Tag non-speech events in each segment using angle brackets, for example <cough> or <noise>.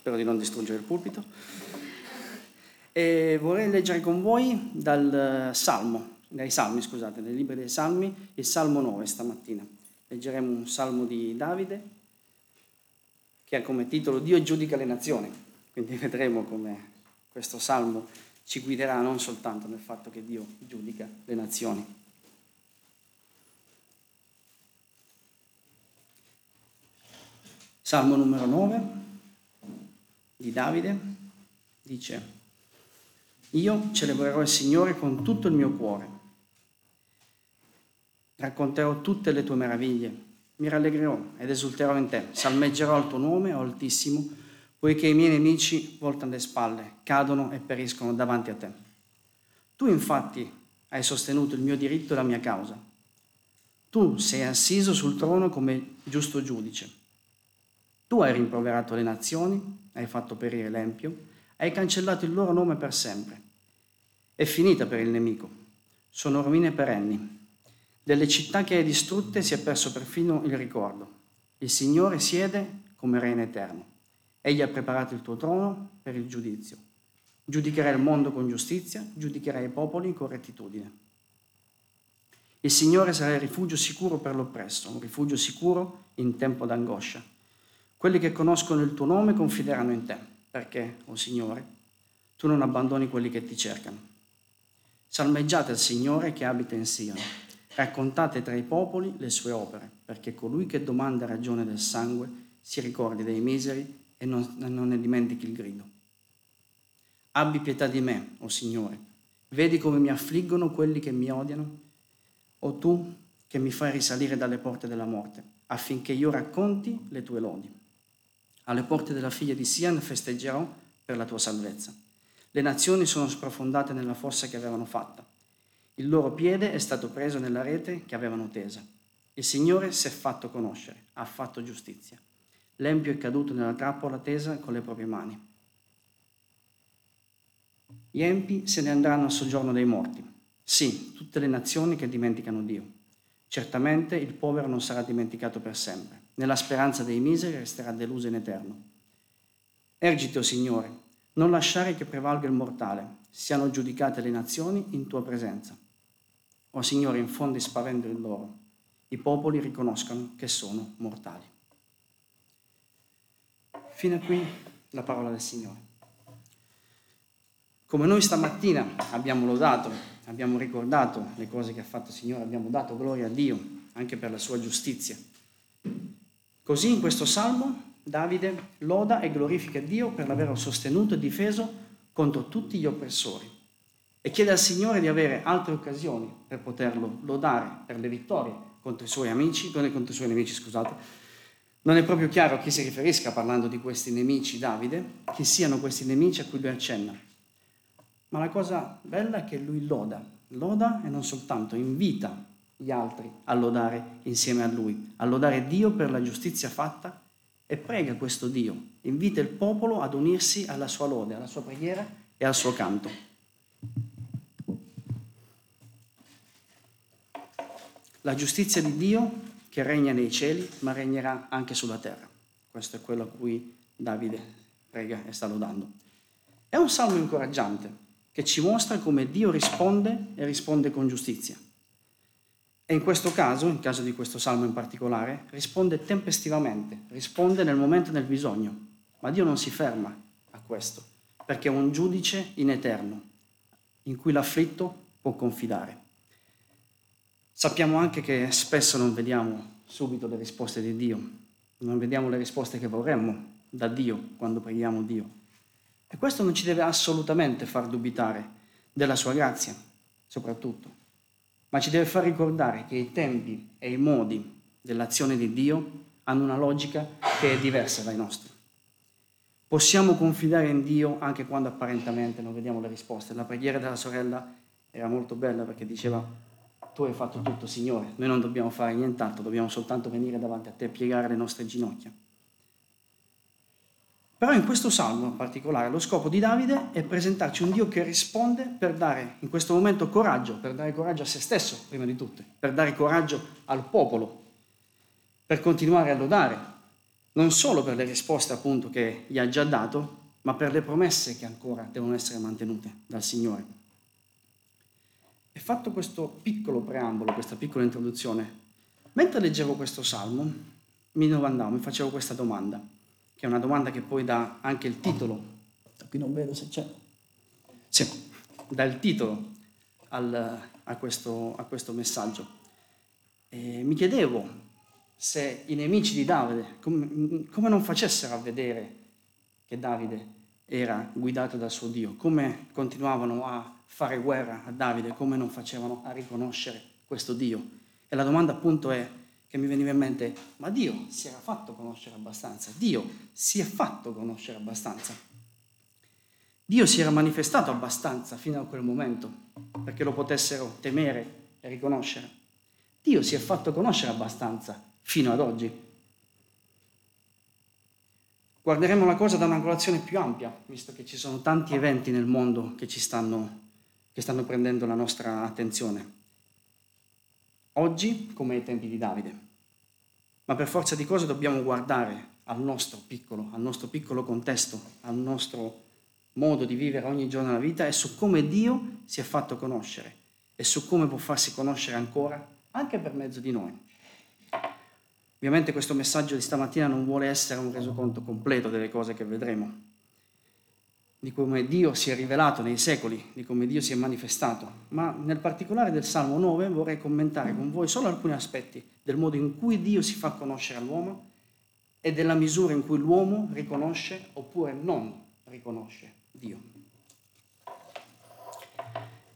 spero di non distruggere il pulpito. E vorrei leggere con voi dal Salmo, dai Salmi, scusate, dai libri dei Salmi, il Salmo 9 stamattina. Leggeremo un Salmo di Davide che ha come titolo Dio giudica le nazioni. Quindi <laughs> vedremo come questo Salmo ci guiderà non soltanto nel fatto che Dio giudica le nazioni. Salmo numero 9 di Davide dice, io celebrerò il Signore con tutto il mio cuore, racconterò tutte le tue meraviglie, mi rallegrerò ed esulterò in te, salmeggerò il tuo nome, Altissimo, poiché i miei nemici voltano le spalle, cadono e periscono davanti a te. Tu infatti hai sostenuto il mio diritto e la mia causa. Tu sei assiso sul trono come giusto giudice. Tu hai rimproverato le nazioni, hai fatto perire l'empio, hai cancellato il loro nome per sempre. È finita per il nemico. Sono rovine perenni. Delle città che hai distrutte si è perso perfino il ricordo. Il Signore siede come Re in eterno. Egli ha preparato il tuo trono per il giudizio. Giudicherai il mondo con giustizia, giudicherai i popoli con rettitudine. Il Signore sarà il rifugio sicuro per l'oppresso, un rifugio sicuro in tempo d'angoscia. Quelli che conoscono il tuo nome confideranno in te, perché, o oh Signore, tu non abbandoni quelli che ti cercano. Salmeggiate il Signore che abita in Sion. Raccontate tra i popoli le sue opere, perché colui che domanda ragione del sangue si ricordi dei miseri e non, non ne dimentichi il grido. Abbi pietà di me, o oh Signore. Vedi come mi affliggono quelli che mi odiano, o tu che mi fai risalire dalle porte della morte, affinché io racconti le tue lodi. Alle porte della figlia di Sian festeggerò per la tua salvezza. Le nazioni sono sprofondate nella fossa che avevano fatta. Il loro piede è stato preso nella rete che avevano tesa. Il Signore si è fatto conoscere, ha fatto giustizia. L'empio è caduto nella trappola tesa con le proprie mani. Gli empi se ne andranno al soggiorno dei morti. Sì, tutte le nazioni che dimenticano Dio. Certamente il povero non sarà dimenticato per sempre nella speranza dei miseri resterà deluso in eterno. Ergiti, o Signore, non lasciare che prevalga il mortale, siano giudicate le nazioni in tua presenza. O Signore, infondi spavento in loro, i popoli riconoscano che sono mortali. Fino a qui la parola del Signore. Come noi stamattina abbiamo lodato, abbiamo ricordato le cose che ha fatto il Signore, abbiamo dato gloria a Dio anche per la sua giustizia. Così in questo salmo Davide loda e glorifica Dio per l'aver sostenuto e difeso contro tutti gli oppressori e chiede al Signore di avere altre occasioni per poterlo lodare per le vittorie contro i suoi amici, contro i suoi nemici, scusate. Non è proprio chiaro a chi si riferisca parlando di questi nemici Davide, chi siano questi nemici a cui lui accenna. Ma la cosa bella è che lui loda, loda e non soltanto invita gli altri a lodare insieme a lui, a lodare Dio per la giustizia fatta e prega questo Dio, invita il popolo ad unirsi alla sua lode, alla sua preghiera e al suo canto. La giustizia di Dio che regna nei cieli, ma regnerà anche sulla terra. Questo è quello a cui Davide prega e sta lodando. È un salmo incoraggiante che ci mostra come Dio risponde e risponde con giustizia. E in questo caso, in caso di questo salmo in particolare, risponde tempestivamente, risponde nel momento del bisogno. Ma Dio non si ferma a questo, perché è un giudice in eterno, in cui l'afflitto può confidare. Sappiamo anche che spesso non vediamo subito le risposte di Dio, non vediamo le risposte che vorremmo da Dio quando preghiamo Dio. E questo non ci deve assolutamente far dubitare della sua grazia, soprattutto ma ci deve far ricordare che i tempi e i modi dell'azione di Dio hanno una logica che è diversa dai nostri. Possiamo confidare in Dio anche quando apparentemente non vediamo le risposte. La preghiera della sorella era molto bella perché diceva tu hai fatto tutto Signore, noi non dobbiamo fare nient'altro, dobbiamo soltanto venire davanti a te e piegare le nostre ginocchia. Però in questo salmo in particolare lo scopo di Davide è presentarci un Dio che risponde per dare in questo momento coraggio, per dare coraggio a se stesso prima di tutto, per dare coraggio al popolo, per continuare a lodare, non solo per le risposte appunto che gli ha già dato, ma per le promesse che ancora devono essere mantenute dal Signore. E fatto questo piccolo preambolo, questa piccola introduzione, mentre leggevo questo salmo, mi domandavo, mi facevo questa domanda, che è una domanda che poi dà anche il titolo, da qui non vedo se c'è, sì, dà il titolo al, a, questo, a questo messaggio. E mi chiedevo se i nemici di Davide, come, come non facessero a vedere che Davide era guidato dal suo Dio, come continuavano a fare guerra a Davide, come non facevano a riconoscere questo Dio. E la domanda appunto è che mi veniva in mente, ma Dio si era fatto conoscere abbastanza, Dio si è fatto conoscere abbastanza. Dio si era manifestato abbastanza fino a quel momento perché lo potessero temere e riconoscere. Dio si è fatto conoscere abbastanza fino ad oggi Guarderemo la cosa da un'angolazione più ampia, visto che ci sono tanti eventi nel mondo che, ci stanno, che stanno prendendo la nostra attenzione. Oggi come ai tempi di Davide. Ma per forza di cose dobbiamo guardare al nostro piccolo, al nostro piccolo contesto, al nostro modo di vivere ogni giorno la vita e su come Dio si è fatto conoscere e su come può farsi conoscere ancora anche per mezzo di noi. Ovviamente questo messaggio di stamattina non vuole essere un resoconto completo delle cose che vedremo, di come Dio si è rivelato nei secoli, di come Dio si è manifestato, ma nel particolare del Salmo 9 vorrei commentare con voi solo alcuni aspetti del modo in cui Dio si fa conoscere all'uomo e della misura in cui l'uomo riconosce oppure non riconosce Dio.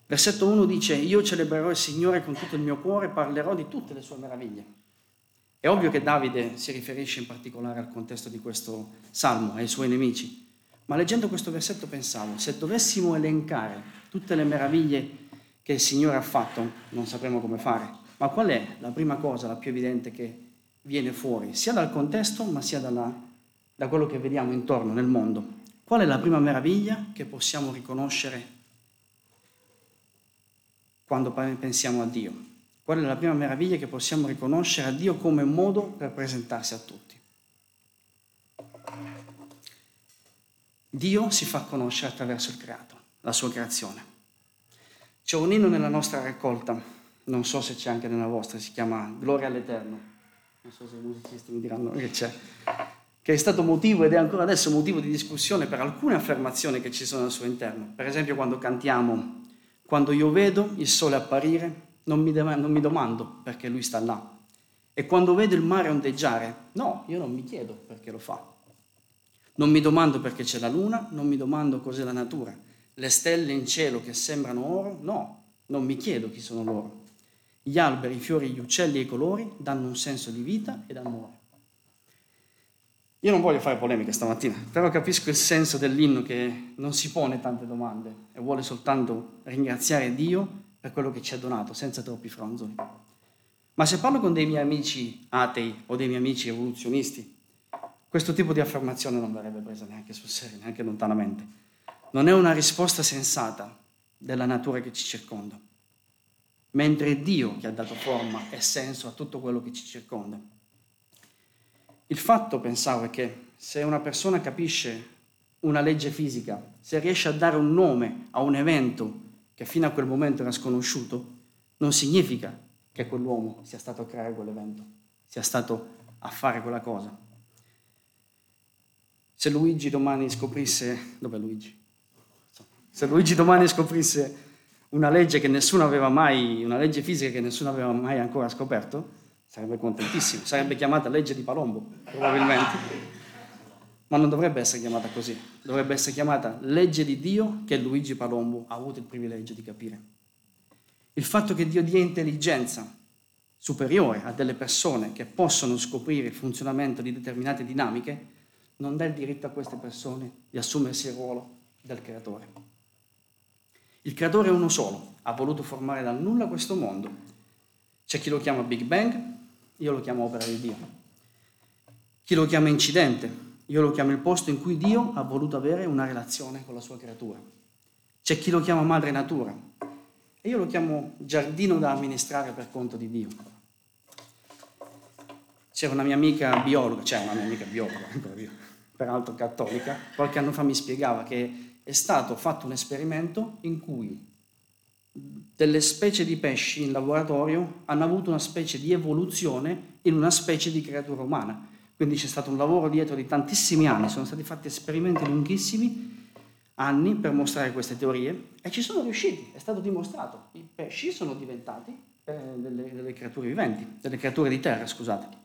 Versetto 1 dice, io celebrerò il Signore con tutto il mio cuore, parlerò di tutte le sue meraviglie. È ovvio che Davide si riferisce in particolare al contesto di questo salmo, ai suoi nemici, ma leggendo questo versetto pensavo, se dovessimo elencare tutte le meraviglie che il Signore ha fatto, non sapremo come fare, ma qual è la prima cosa, la più evidente che viene fuori, sia dal contesto, ma sia dalla, da quello che vediamo intorno nel mondo? Qual è la prima meraviglia che possiamo riconoscere quando pensiamo a Dio? Qual è la prima meraviglia che possiamo riconoscere a Dio come modo per presentarsi a tutti? Dio si fa conoscere attraverso il creato, la sua creazione. C'è un inno nella nostra raccolta, non so se c'è anche nella vostra, si chiama Gloria all'Eterno. Non so se i musicisti mi diranno che c'è. Che è stato motivo ed è ancora adesso motivo di discussione per alcune affermazioni che ci sono al suo interno. Per esempio quando cantiamo, quando io vedo il sole apparire, non mi, non mi domando perché lui sta là. E quando vedo il mare ondeggiare, no, io non mi chiedo perché lo fa. Non mi domando perché c'è la luna, non mi domando cos'è la natura. Le stelle in cielo che sembrano oro, no, non mi chiedo chi sono loro. Gli alberi, i fiori, gli uccelli e i colori danno un senso di vita ed amore. Io non voglio fare polemiche stamattina, però capisco il senso dell'inno che non si pone tante domande e vuole soltanto ringraziare Dio per quello che ci ha donato, senza troppi fronzoli. Ma se parlo con dei miei amici atei o dei miei amici evoluzionisti, questo tipo di affermazione non verrebbe presa neanche sul serio, neanche lontanamente. Non è una risposta sensata della natura che ci circonda, mentre è Dio che ha dato forma e senso a tutto quello che ci circonda. Il fatto, pensavo, è che se una persona capisce una legge fisica, se riesce a dare un nome a un evento che fino a quel momento era sconosciuto, non significa che quell'uomo sia stato a creare quell'evento, sia stato a fare quella cosa. Se Luigi domani scoprisse... Dov'è Luigi? Se Luigi domani scoprisse una legge che nessuno aveva mai, una legge fisica che nessuno aveva mai ancora scoperto, sarebbe contentissimo, sarebbe chiamata legge di Palombo, probabilmente ma non dovrebbe essere chiamata così, dovrebbe essere chiamata legge di Dio che Luigi Palombo ha avuto il privilegio di capire. Il fatto che Dio dia intelligenza superiore a delle persone che possono scoprire il funzionamento di determinate dinamiche non dà il diritto a queste persone di assumersi il ruolo del creatore. Il creatore è uno solo, ha voluto formare dal nulla questo mondo. C'è chi lo chiama Big Bang, io lo chiamo opera di Dio. Chi lo chiama incidente, io lo chiamo il posto in cui Dio ha voluto avere una relazione con la sua creatura. C'è chi lo chiama madre natura e io lo chiamo giardino da amministrare per conto di Dio. C'era una mia amica biologa, c'è una mia amica biologa, peraltro cattolica, qualche anno fa mi spiegava che è stato fatto un esperimento in cui delle specie di pesci in laboratorio hanno avuto una specie di evoluzione in una specie di creatura umana. Quindi c'è stato un lavoro dietro di tantissimi anni, sono stati fatti esperimenti lunghissimi, anni, per mostrare queste teorie e ci sono riusciti, è stato dimostrato. I pesci sono diventati eh, delle, delle creature viventi, delle creature di terra, scusate.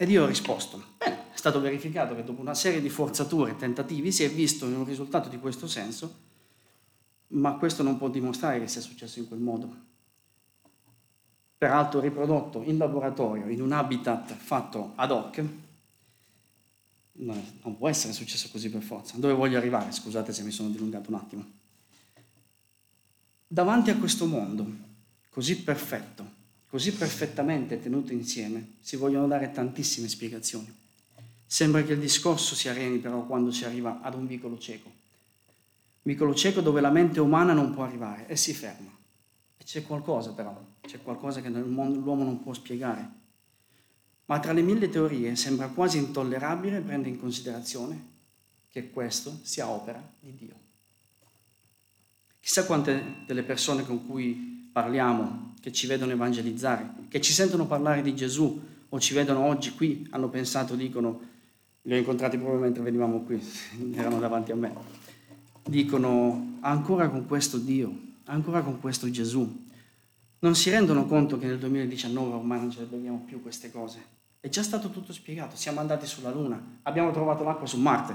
Ed io ho risposto, bene, è stato verificato che dopo una serie di forzature e tentativi si è visto un risultato di questo senso, ma questo non può dimostrare che sia successo in quel modo. Peraltro riprodotto in laboratorio, in un habitat fatto ad hoc, non può essere successo così per forza. Dove voglio arrivare? Scusate se mi sono dilungato un attimo. Davanti a questo mondo così perfetto, così perfettamente tenuto insieme, si vogliono dare tantissime spiegazioni. Sembra che il discorso si areni però quando si arriva ad un vicolo cieco. Vicolo cieco dove la mente umana non può arrivare e si ferma. E c'è qualcosa però, c'è qualcosa che l'uomo non può spiegare ma tra le mille teorie sembra quasi intollerabile prendere in considerazione che questo sia opera di Dio. Chissà quante delle persone con cui parliamo, che ci vedono evangelizzare, che ci sentono parlare di Gesù o ci vedono oggi qui, hanno pensato, dicono, li ho incontrati proprio mentre venivamo qui, <laughs> erano davanti a me, dicono ancora con questo Dio, ancora con questo Gesù. Non si rendono conto che nel 2019 ormai non ce le beviamo più queste cose, è già stato tutto spiegato, siamo andati sulla Luna, abbiamo trovato l'acqua su Marte.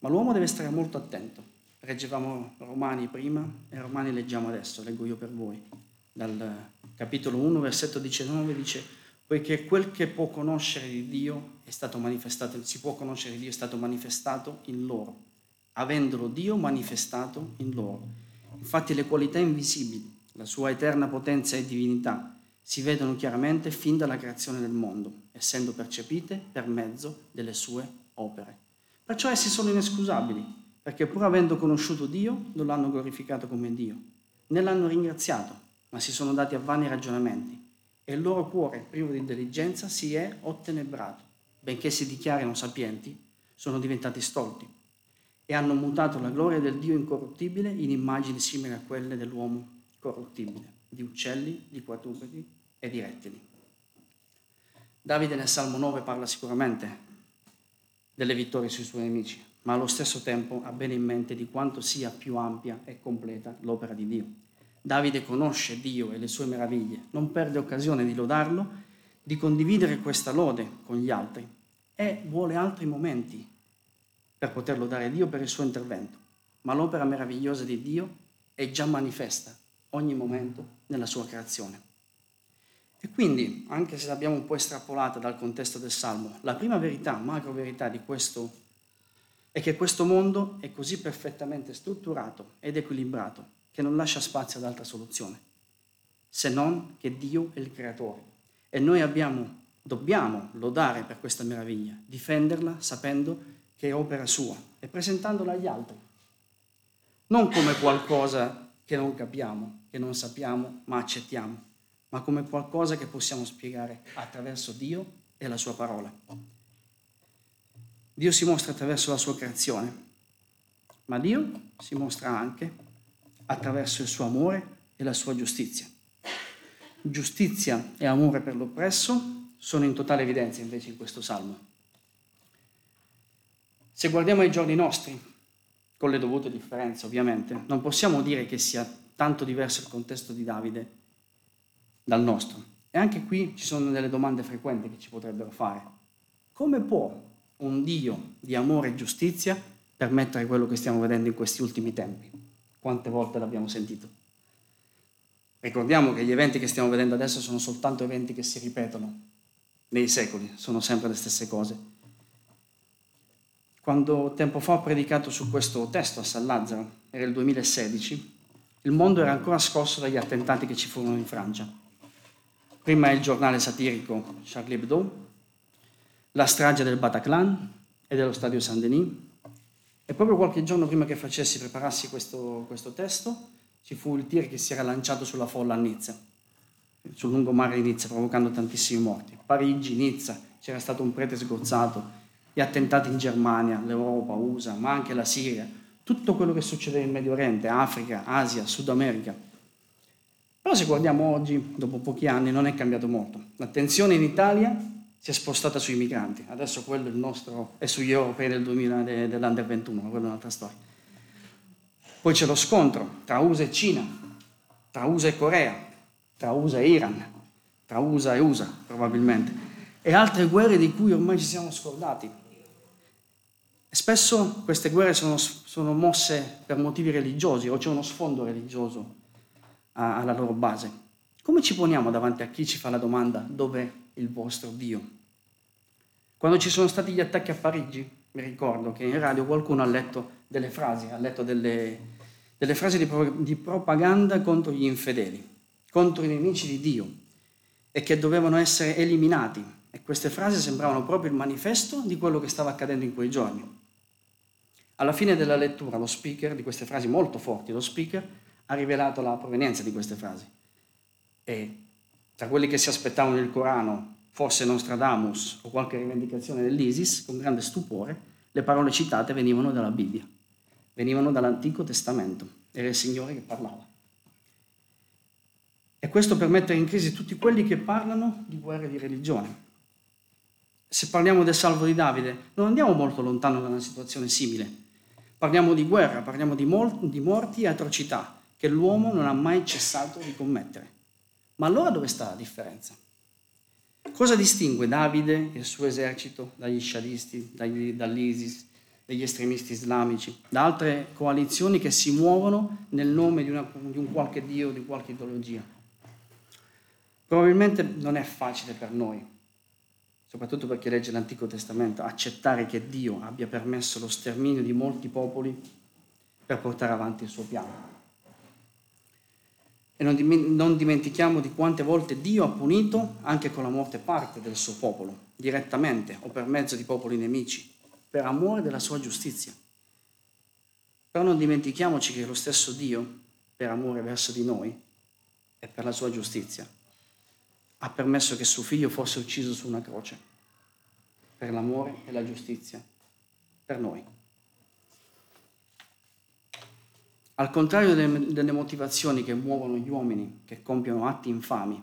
Ma l'uomo deve stare molto attento. Leggevamo Romani prima e Romani leggiamo adesso, leggo io per voi. Dal capitolo 1, versetto 19 dice, poiché quel che può conoscere di Dio è stato manifestato, si può conoscere di Dio è stato manifestato in loro, avendolo Dio manifestato in loro. Infatti le qualità invisibili, la sua eterna potenza e divinità, si vedono chiaramente fin dalla creazione del mondo, essendo percepite per mezzo delle sue opere. Perciò essi sono inescusabili, perché pur avendo conosciuto Dio, non l'hanno glorificato come Dio, né l'hanno ringraziato, ma si sono dati a vani ragionamenti, e il loro cuore, privo di intelligenza, si è ottenebrato, benché si dichiarino sapienti, sono diventati stolti, e hanno mutato la gloria del Dio incorruttibile in immagini simili a quelle dell'uomo corruttibile di uccelli, di quadrupedi e di rettili. Davide nel Salmo 9 parla sicuramente delle vittorie sui suoi nemici, ma allo stesso tempo ha bene in mente di quanto sia più ampia e completa l'opera di Dio. Davide conosce Dio e le sue meraviglie, non perde occasione di lodarlo, di condividere questa lode con gli altri e vuole altri momenti per poter lodare Dio per il suo intervento. Ma l'opera meravigliosa di Dio è già manifesta ogni momento nella sua creazione. E quindi, anche se l'abbiamo un po' estrapolata dal contesto del Salmo, la prima verità, macro verità di questo è che questo mondo è così perfettamente strutturato ed equilibrato che non lascia spazio ad altra soluzione, se non che Dio è il creatore. E noi abbiamo, dobbiamo lodare per questa meraviglia, difenderla sapendo che è opera sua e presentandola agli altri, non come qualcosa che non capiamo, che non sappiamo, ma accettiamo, ma come qualcosa che possiamo spiegare attraverso Dio e la sua parola. Dio si mostra attraverso la sua creazione, ma Dio si mostra anche attraverso il suo amore e la sua giustizia. Giustizia e amore per l'oppresso sono in totale evidenza invece in questo salmo. Se guardiamo ai giorni nostri, con le dovute differenze ovviamente, non possiamo dire che sia tanto diverso il contesto di Davide dal nostro. E anche qui ci sono delle domande frequenti che ci potrebbero fare. Come può un Dio di amore e giustizia permettere quello che stiamo vedendo in questi ultimi tempi? Quante volte l'abbiamo sentito? Ricordiamo che gli eventi che stiamo vedendo adesso sono soltanto eventi che si ripetono nei secoli, sono sempre le stesse cose. Quando tempo fa ho predicato su questo testo a San Lazzaro, era il 2016, il mondo era ancora scosso dagli attentati che ci furono in Francia. Prima il giornale satirico Charlie Hebdo, la strage del Bataclan e dello stadio Saint-Denis. E proprio qualche giorno prima che facessi, preparassi questo, questo testo, ci fu il tir che si era lanciato sulla folla a Nizza. sul lungomare di Nizza, provocando tantissimi morti. Parigi, Nizza, c'era stato un prete sgozzato, gli attentati in Germania, l'Europa, USA, ma anche la Siria, tutto quello che succede nel Medio Oriente, Africa, Asia, Sud America. Però se guardiamo oggi, dopo pochi anni, non è cambiato molto. L'attenzione in Italia si è spostata sui migranti, adesso quello è il nostro, è sugli europei del 2000, dell'Under 21, ma quella è un'altra storia. Poi c'è lo scontro tra USA e Cina, tra USA e Corea, tra USA e Iran, tra USA e USA probabilmente, e altre guerre di cui ormai ci siamo scordati. Spesso queste guerre sono, sono, mosse per motivi religiosi o c'è uno sfondo religioso alla loro base. Come ci poniamo davanti a chi ci fa la domanda dov'è il vostro Dio? Quando ci sono stati gli attacchi a Parigi, mi ricordo che in radio qualcuno ha letto delle frasi, ha letto delle, delle frasi di, pro, di propaganda contro gli infedeli, contro i nemici di Dio e che dovevano essere eliminati. E queste frasi sembravano proprio il manifesto di quello che stava accadendo in quei giorni. Alla fine della lettura, lo speaker, di queste frasi molto forti, lo speaker ha rivelato la provenienza di queste frasi. E tra quelli che si aspettavano il Corano, forse Nostradamus o qualche rivendicazione dell'ISIS, con grande stupore, le parole citate venivano dalla Bibbia venivano dall'Antico Testamento, era il Signore che parlava. E questo per mettere in crisi tutti quelli che parlano di guerra e di religione. Se parliamo del salvo di Davide, non andiamo molto lontano da una situazione simile. Parliamo di guerra, parliamo di, mor- di morti e atrocità che l'uomo non ha mai cessato di commettere. Ma allora dove sta la differenza? Cosa distingue Davide e il suo esercito dagli sciadisti, dall'ISIS, degli estremisti islamici, da altre coalizioni che si muovono nel nome di, una, di un qualche Dio, di qualche ideologia. Probabilmente non è facile per noi, soprattutto per chi legge l'Antico Testamento, accettare che Dio abbia permesso lo sterminio di molti popoli per portare avanti il suo piano. E non dimentichiamo di quante volte Dio ha punito anche con la morte parte del suo popolo, direttamente o per mezzo di popoli nemici per amore della sua giustizia. Però non dimentichiamoci che lo stesso Dio, per amore verso di noi e per la sua giustizia, ha permesso che suo figlio fosse ucciso su una croce, per l'amore e la giustizia, per noi. Al contrario delle motivazioni che muovono gli uomini che compiono atti infami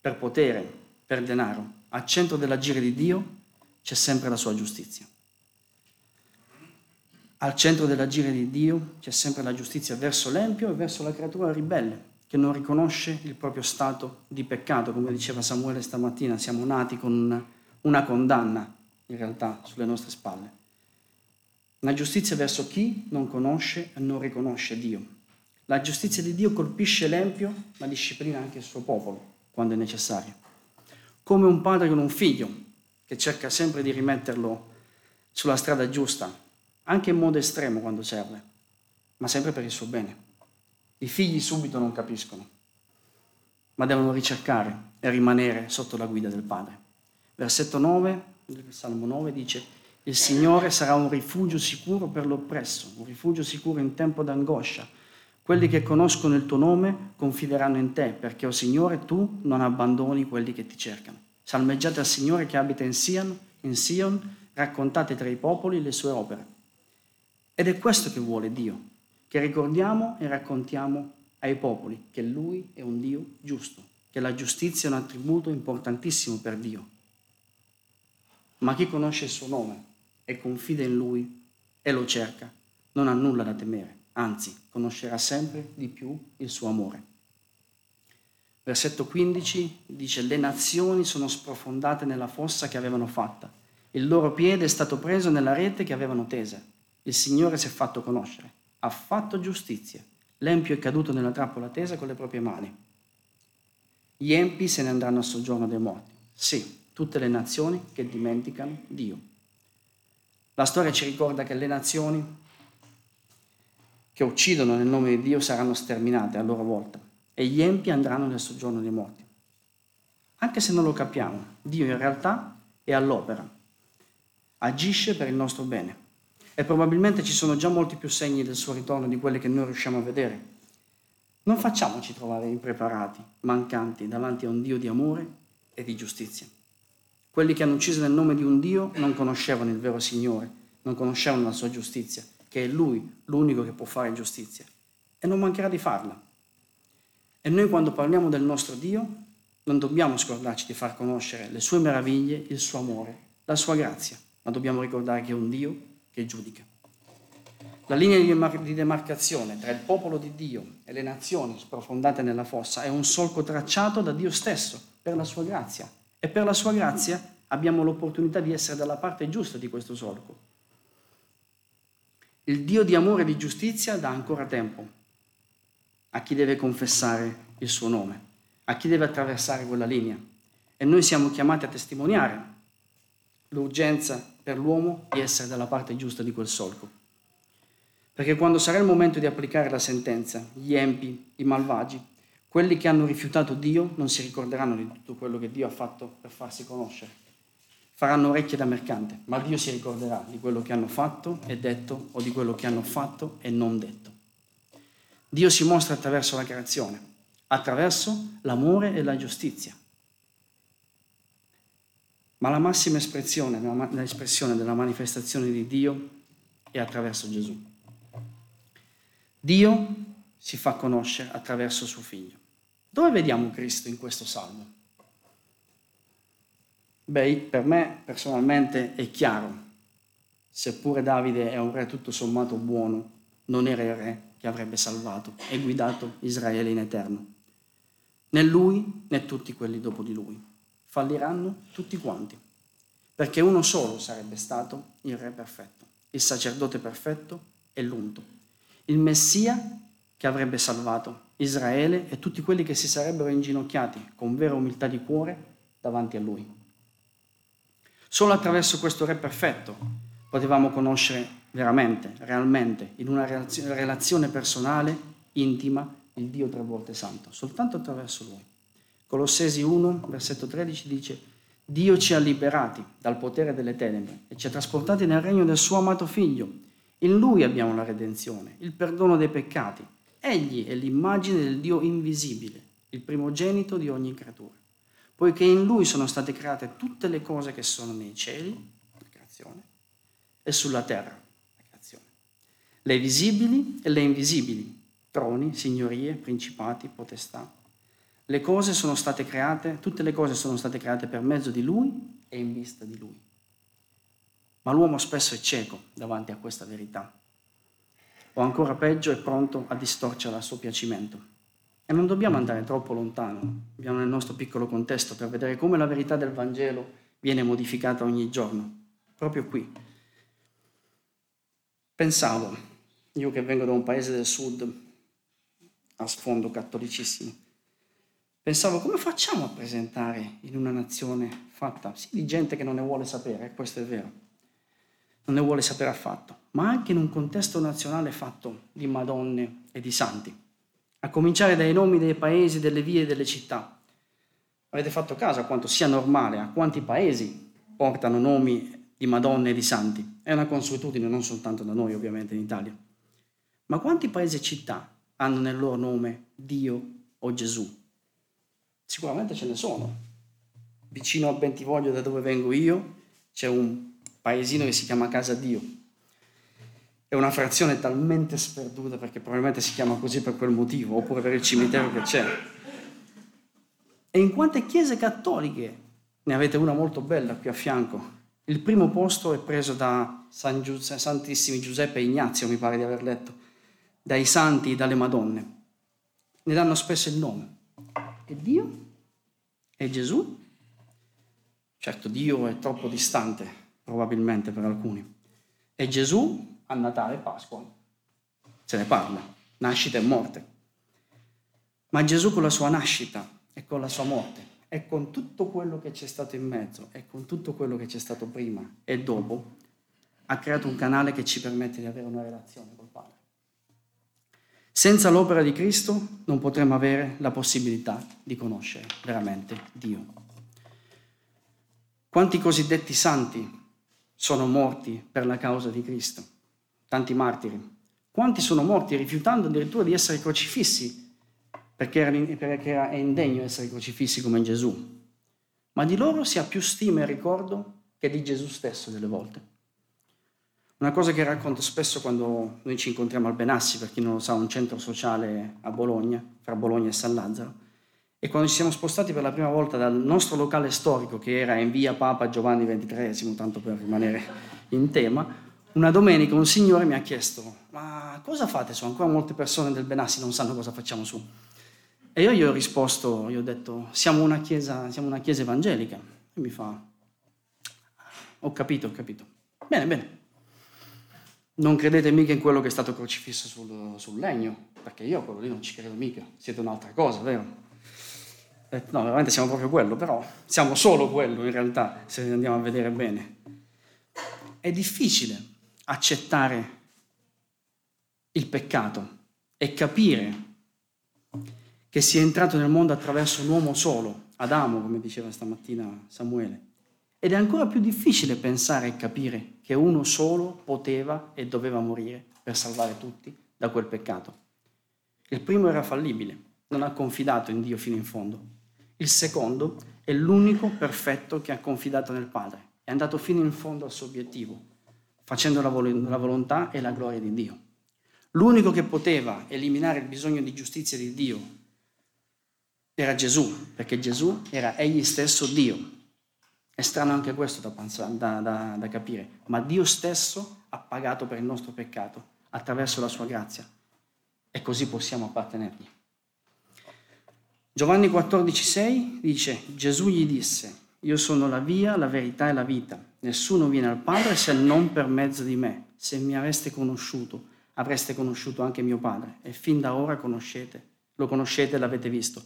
per potere, per denaro, al centro dell'agire di Dio c'è sempre la sua giustizia. Al centro dell'agire di Dio c'è sempre la giustizia verso l'empio e verso la creatura ribelle, che non riconosce il proprio stato di peccato, come diceva Samuele stamattina, siamo nati con una condanna in realtà sulle nostre spalle. Una giustizia verso chi non conosce e non riconosce Dio. La giustizia di Dio colpisce l'empio, ma disciplina anche il suo popolo quando è necessario. Come un padre con un figlio che cerca sempre di rimetterlo sulla strada giusta, anche in modo estremo quando serve, ma sempre per il suo bene. I figli subito non capiscono, ma devono ricercare e rimanere sotto la guida del Padre. Versetto 9 del Salmo 9 dice, il Signore sarà un rifugio sicuro per l'oppresso, un rifugio sicuro in tempo d'angoscia. Quelli che conoscono il tuo nome confideranno in te, perché, o oh Signore, tu non abbandoni quelli che ti cercano. Salmeggiate al Signore che abita in Sion, in Sion, raccontate tra i popoli le sue opere. Ed è questo che vuole Dio, che ricordiamo e raccontiamo ai popoli che Lui è un Dio giusto, che la giustizia è un attributo importantissimo per Dio. Ma chi conosce il suo nome e confida in Lui e lo cerca, non ha nulla da temere, anzi conoscerà sempre di più il suo amore. Versetto 15 dice, le nazioni sono sprofondate nella fossa che avevano fatta, il loro piede è stato preso nella rete che avevano tesa. Il Signore si è fatto conoscere, ha fatto giustizia, l'empio è caduto nella trappola tesa con le proprie mani. Gli empi se ne andranno a soggiorno dei morti. Sì, tutte le nazioni che dimenticano Dio. La storia ci ricorda che le nazioni che uccidono nel nome di Dio saranno sterminate a loro volta e gli empi andranno nel soggiorno dei morti. Anche se non lo capiamo, Dio in realtà è all'opera, agisce per il nostro bene e probabilmente ci sono già molti più segni del suo ritorno di quelli che noi riusciamo a vedere. Non facciamoci trovare impreparati, mancanti davanti a un Dio di amore e di giustizia. Quelli che hanno ucciso nel nome di un Dio non conoscevano il vero Signore, non conoscevano la sua giustizia, che è Lui l'unico che può fare giustizia. E non mancherà di farla. E noi quando parliamo del nostro Dio non dobbiamo scordarci di far conoscere le sue meraviglie, il suo amore, la sua grazia, ma dobbiamo ricordare che è un Dio che giudica. La linea di demarcazione tra il popolo di Dio e le nazioni sprofondate nella fossa è un solco tracciato da Dio stesso per la sua grazia. E per la sua grazia abbiamo l'opportunità di essere dalla parte giusta di questo solco. Il Dio di amore e di giustizia dà ancora tempo a chi deve confessare il suo nome, a chi deve attraversare quella linea. E noi siamo chiamati a testimoniare l'urgenza per l'uomo di essere dalla parte giusta di quel solco. Perché quando sarà il momento di applicare la sentenza, gli empi, i malvagi, quelli che hanno rifiutato Dio non si ricorderanno di tutto quello che Dio ha fatto per farsi conoscere. Faranno orecchie da mercante, ma Dio si ricorderà di quello che hanno fatto e detto o di quello che hanno fatto e non detto. Dio si mostra attraverso la creazione, attraverso l'amore e la giustizia. Ma la massima espressione, l'espressione della manifestazione di Dio è attraverso Gesù. Dio si fa conoscere attraverso suo figlio. Dove vediamo Cristo in questo salmo? Beh, per me personalmente è chiaro. Seppure Davide è un re tutto sommato buono, non era il re che avrebbe salvato e guidato Israele in eterno. Né lui né tutti quelli dopo di lui. Falliranno tutti quanti, perché uno solo sarebbe stato il re perfetto, il sacerdote perfetto e l'unto il Messia che avrebbe salvato Israele e tutti quelli che si sarebbero inginocchiati con vera umiltà di cuore davanti a lui. Solo attraverso questo Re perfetto potevamo conoscere veramente, realmente, in una relazione personale, intima, il Dio tre volte santo, soltanto attraverso lui. Colossesi 1, versetto 13 dice, Dio ci ha liberati dal potere delle tenebre e ci ha trasportati nel regno del suo amato figlio in lui abbiamo la redenzione, il perdono dei peccati. Egli è l'immagine del Dio invisibile, il primogenito di ogni creatura, poiché in lui sono state create tutte le cose che sono nei cieli, la creazione, e sulla terra, la creazione. Le visibili e le invisibili, troni, signorie, principati, potestà. Le cose sono state create, tutte le cose sono state create per mezzo di lui e in vista di lui. Ma l'uomo spesso è cieco davanti a questa verità, o ancora peggio è pronto a distorcere al suo piacimento. E non dobbiamo andare troppo lontano, abbiamo nel nostro piccolo contesto per vedere come la verità del Vangelo viene modificata ogni giorno, proprio qui. Pensavo, io che vengo da un paese del sud a sfondo cattolicissimo, pensavo come facciamo a presentare in una nazione fatta sì di gente che non ne vuole sapere, questo è vero, non ne vuole sapere affatto, ma anche in un contesto nazionale fatto di madonne e di santi, a cominciare dai nomi dei paesi, delle vie e delle città. Avete fatto caso a quanto sia normale, a quanti paesi portano nomi di madonne e di santi? È una consuetudine non soltanto da noi ovviamente in Italia. Ma quanti paesi e città hanno nel loro nome Dio o Gesù? Sicuramente ce ne sono. Vicino a Bentivoglio, da dove vengo io, c'è un paesino che si chiama Casa Dio. È una frazione talmente sperduta perché probabilmente si chiama così per quel motivo, oppure per il cimitero che c'è. E in quante chiese cattoliche, ne avete una molto bella qui a fianco, il primo posto è preso da San Giuse, Santissimi Giuseppe e Ignazio, mi pare di aver letto, dai santi, dalle Madonne. Ne danno spesso il nome. E Dio? E Gesù? Certo, Dio è troppo distante probabilmente per alcuni. E Gesù a Natale e Pasqua se ne parla, nascita e morte. Ma Gesù con la sua nascita e con la sua morte e con tutto quello che c'è stato in mezzo e con tutto quello che c'è stato prima e dopo, ha creato un canale che ci permette di avere una relazione col Padre. Senza l'opera di Cristo non potremo avere la possibilità di conoscere veramente Dio. Quanti cosiddetti santi sono morti per la causa di Cristo, tanti martiri. Quanti sono morti rifiutando addirittura di essere crocifissi perché era, indegno essere crocifissi come Gesù, ma di loro si ha più stima e ricordo che di Gesù stesso delle volte. Una cosa che racconto spesso quando noi ci incontriamo al Benassi, per chi non lo sa, un centro sociale a Bologna, fra Bologna e San Lazzaro, e quando ci siamo spostati per la prima volta dal nostro locale storico, che era in via Papa Giovanni XXIII, tanto per rimanere in tema, una domenica un signore mi ha chiesto, ma cosa fate su? Ancora molte persone del Benassi non sanno cosa facciamo su. E io gli ho risposto, gli ho detto, siamo una chiesa, siamo una chiesa evangelica. E mi fa, ho capito, ho capito. Bene, bene. Non credete mica in quello che è stato crocifisso sul, sul legno, perché io a quello lì non ci credo mica, siete un'altra cosa, vero? No, veramente siamo proprio quello, però siamo solo quello in realtà, se andiamo a vedere bene. È difficile accettare il peccato e capire che sia entrato nel mondo attraverso un uomo solo, Adamo, come diceva stamattina Samuele. Ed è ancora più difficile pensare e capire che uno solo poteva e doveva morire per salvare tutti da quel peccato. Il primo era fallibile, non ha confidato in Dio fino in fondo. Il secondo è l'unico perfetto che ha confidato nel Padre, è andato fino in fondo al suo obiettivo, facendo la, vol- la volontà e la gloria di Dio. L'unico che poteva eliminare il bisogno di giustizia di Dio era Gesù, perché Gesù era egli stesso Dio. È strano anche questo da, da, da, da capire, ma Dio stesso ha pagato per il nostro peccato attraverso la sua grazia e così possiamo appartenergli. Giovanni 14,6 dice, Gesù gli disse, io sono la via, la verità e la vita. Nessuno viene al Padre se non per mezzo di me. Se mi aveste conosciuto, avreste conosciuto anche mio Padre e fin da ora conoscete, lo conoscete e l'avete visto.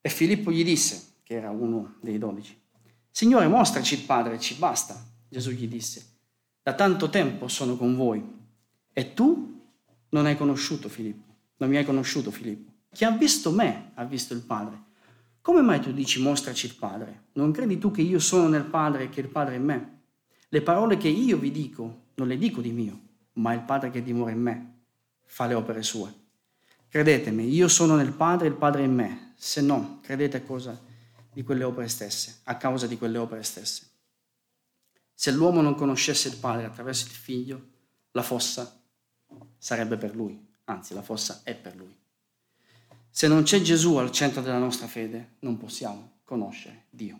E Filippo gli disse, che era uno dei dodici, Signore, mostraci il Padre, ci basta. Gesù gli disse, da tanto tempo sono con voi e tu non hai conosciuto Filippo, non mi hai conosciuto Filippo. Chi ha visto me ha visto il Padre. Come mai tu dici mostraci il Padre? Non credi tu che io sono nel Padre e che il Padre è in me? Le parole che io vi dico non le dico di mio, ma il Padre che dimora in me fa le opere sue. Credetemi, io sono nel Padre e il Padre è in me. Se no, credete a cosa di quelle opere stesse, a causa di quelle opere stesse. Se l'uomo non conoscesse il Padre attraverso il Figlio, la fossa sarebbe per lui, anzi la fossa è per lui. Se non c'è Gesù al centro della nostra fede, non possiamo conoscere Dio.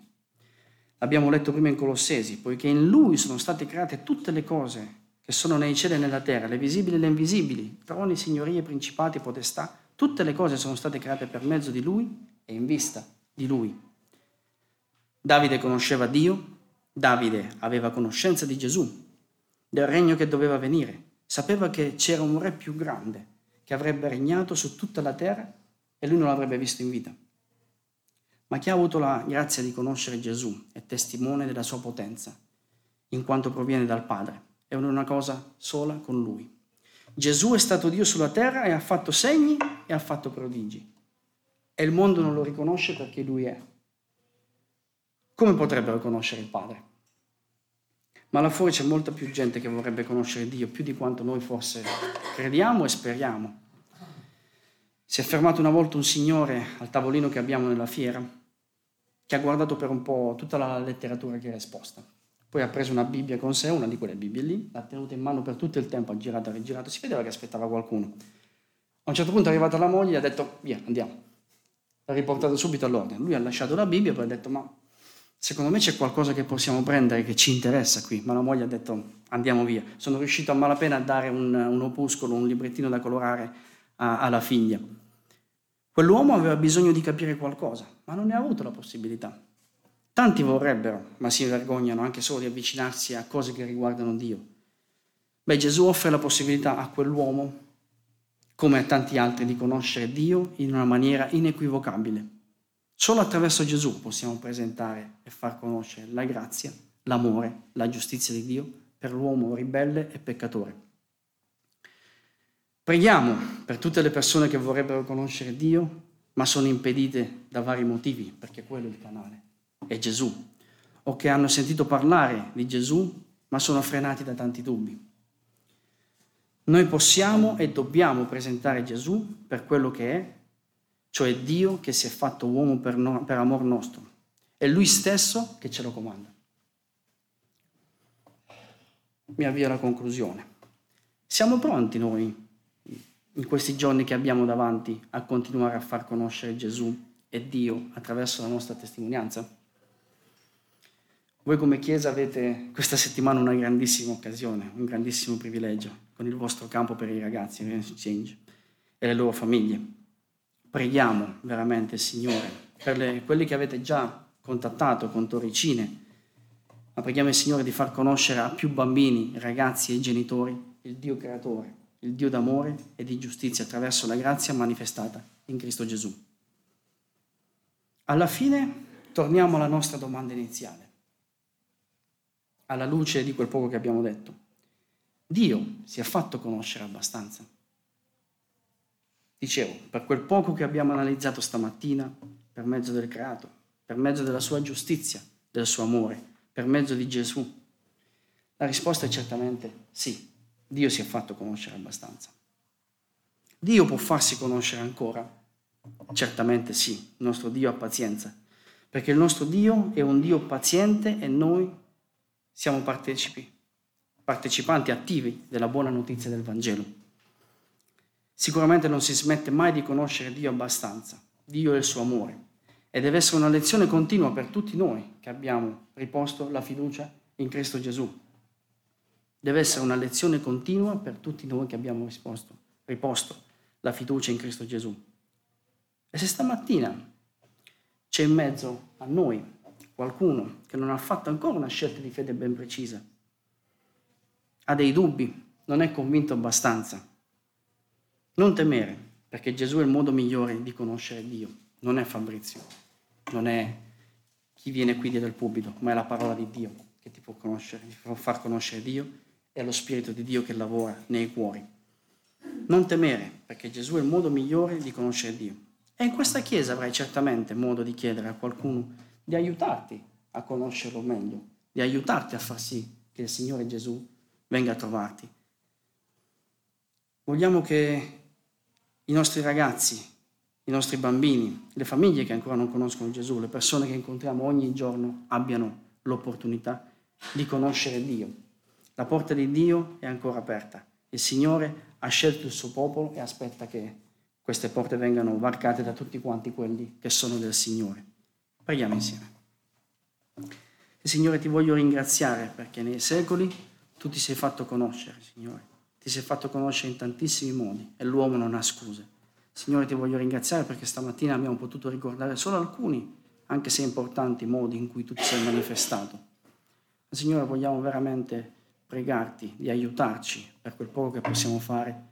Abbiamo letto prima in Colossesi, poiché in Lui sono state create tutte le cose che sono nei cieli e nella terra, le visibili e le invisibili, troni, signorie, principati, potestà, tutte le cose sono state create per mezzo di Lui e in vista di Lui. Davide conosceva Dio, Davide aveva conoscenza di Gesù, del regno che doveva venire, sapeva che c'era un re più grande che avrebbe regnato su tutta la terra e lui non l'avrebbe visto in vita. Ma chi ha avuto la grazia di conoscere Gesù è testimone della sua potenza, in quanto proviene dal Padre. È una cosa sola con lui. Gesù è stato Dio sulla terra e ha fatto segni e ha fatto prodigi. E il mondo non lo riconosce perché lui è. Come potrebbero conoscere il Padre? Ma là fuori c'è molta più gente che vorrebbe conoscere Dio, più di quanto noi forse crediamo e speriamo. Si è fermato una volta un signore al tavolino che abbiamo nella fiera, che ha guardato per un po' tutta la letteratura che era esposta. Poi ha preso una Bibbia con sé, una di quelle Bibbie lì, l'ha tenuta in mano per tutto il tempo, ha girato e rigirato, si vedeva che aspettava qualcuno. A un certo punto è arrivata la moglie e ha detto, via, andiamo. L'ha riportato subito all'ordine. Lui ha lasciato la Bibbia e poi ha detto, ma secondo me c'è qualcosa che possiamo prendere che ci interessa qui. Ma la moglie ha detto, andiamo via. Sono riuscito a malapena a dare un, un opuscolo, un librettino da colorare alla figlia. Quell'uomo aveva bisogno di capire qualcosa, ma non ne ha avuto la possibilità. Tanti vorrebbero, ma si vergognano anche solo di avvicinarsi a cose che riguardano Dio. Beh, Gesù offre la possibilità a quell'uomo, come a tanti altri, di conoscere Dio in una maniera inequivocabile. Solo attraverso Gesù possiamo presentare e far conoscere la grazia, l'amore, la giustizia di Dio per l'uomo ribelle e peccatore. Preghiamo per tutte le persone che vorrebbero conoscere Dio, ma sono impedite da vari motivi, perché quello è il canale, è Gesù, o che hanno sentito parlare di Gesù, ma sono frenati da tanti dubbi. Noi possiamo e dobbiamo presentare Gesù per quello che è, cioè Dio che si è fatto uomo per, no, per amor nostro. È Lui stesso che ce lo comanda. Mi avvio alla conclusione. Siamo pronti noi, in questi giorni che abbiamo davanti, a continuare a far conoscere Gesù e Dio attraverso la nostra testimonianza? Voi come Chiesa avete questa settimana una grandissima occasione, un grandissimo privilegio con il vostro campo per i ragazzi, Exchange, e le loro famiglie. Preghiamo veramente, Signore, per le, quelli che avete già contattato con Torricine, ma preghiamo il Signore di far conoscere a più bambini, ragazzi e genitori il Dio creatore, il Dio d'amore e di giustizia attraverso la grazia manifestata in Cristo Gesù. Alla fine torniamo alla nostra domanda iniziale, alla luce di quel poco che abbiamo detto. Dio si è fatto conoscere abbastanza. Dicevo, per quel poco che abbiamo analizzato stamattina, per mezzo del creato, per mezzo della sua giustizia, del suo amore, per mezzo di Gesù, la risposta è certamente sì. Dio si è fatto conoscere abbastanza. Dio può farsi conoscere ancora? Certamente sì, il nostro Dio ha pazienza, perché il nostro Dio è un Dio paziente e noi siamo partecipi, partecipanti attivi della buona notizia del Vangelo. Sicuramente non si smette mai di conoscere Dio abbastanza, Dio e il suo amore, e deve essere una lezione continua per tutti noi che abbiamo riposto la fiducia in Cristo Gesù. Deve essere una lezione continua per tutti noi che abbiamo risposto, riposto la fiducia in Cristo Gesù. E se stamattina c'è in mezzo a noi qualcuno che non ha fatto ancora una scelta di fede ben precisa, ha dei dubbi, non è convinto abbastanza, non temere, perché Gesù è il modo migliore di conoscere Dio, non è Fabrizio, non è chi viene qui dietro il pubblico, ma è la parola di Dio che ti può conoscere, ti può far conoscere Dio è lo Spirito di Dio che lavora nei cuori. Non temere, perché Gesù è il modo migliore di conoscere Dio. E in questa Chiesa avrai certamente modo di chiedere a qualcuno di aiutarti a conoscerlo meglio, di aiutarti a far sì che il Signore Gesù venga a trovarti. Vogliamo che i nostri ragazzi, i nostri bambini, le famiglie che ancora non conoscono Gesù, le persone che incontriamo ogni giorno abbiano l'opportunità di conoscere Dio la porta di Dio è ancora aperta. Il Signore ha scelto il suo popolo e aspetta che queste porte vengano varcate da tutti quanti quelli che sono del Signore. Preghiamo insieme. Signore, ti voglio ringraziare perché nei secoli tu ti sei fatto conoscere, Signore. Ti sei fatto conoscere in tantissimi modi e l'uomo non ha scuse. Signore, ti voglio ringraziare perché stamattina abbiamo potuto ricordare solo alcuni, anche se importanti, modi in cui tu ti sei manifestato. Signore, vogliamo veramente pregarti di aiutarci per quel poco che possiamo fare,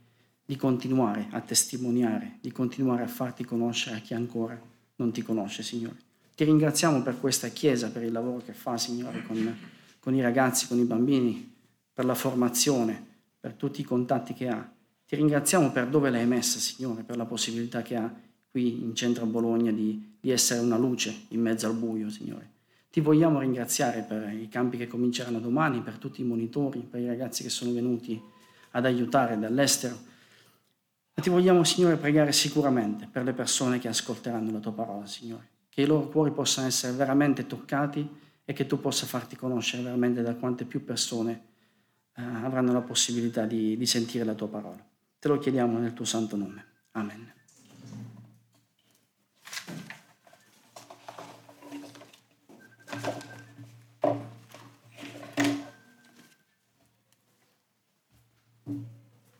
di continuare a testimoniare, di continuare a farti conoscere a chi ancora non ti conosce, Signore. Ti ringraziamo per questa Chiesa, per il lavoro che fa, Signore, con, con i ragazzi, con i bambini, per la formazione, per tutti i contatti che ha. Ti ringraziamo per dove l'hai messa, Signore, per la possibilità che ha qui in centro a Bologna di, di essere una luce in mezzo al buio, Signore. Ti vogliamo ringraziare per i campi che cominceranno domani, per tutti i monitori, per i ragazzi che sono venuti ad aiutare dall'estero. E ti vogliamo, Signore, pregare sicuramente per le persone che ascolteranno la tua parola, Signore, che i loro cuori possano essere veramente toccati e che tu possa farti conoscere veramente da quante più persone eh, avranno la possibilità di, di sentire la tua parola. Te lo chiediamo nel tuo santo nome. Amen.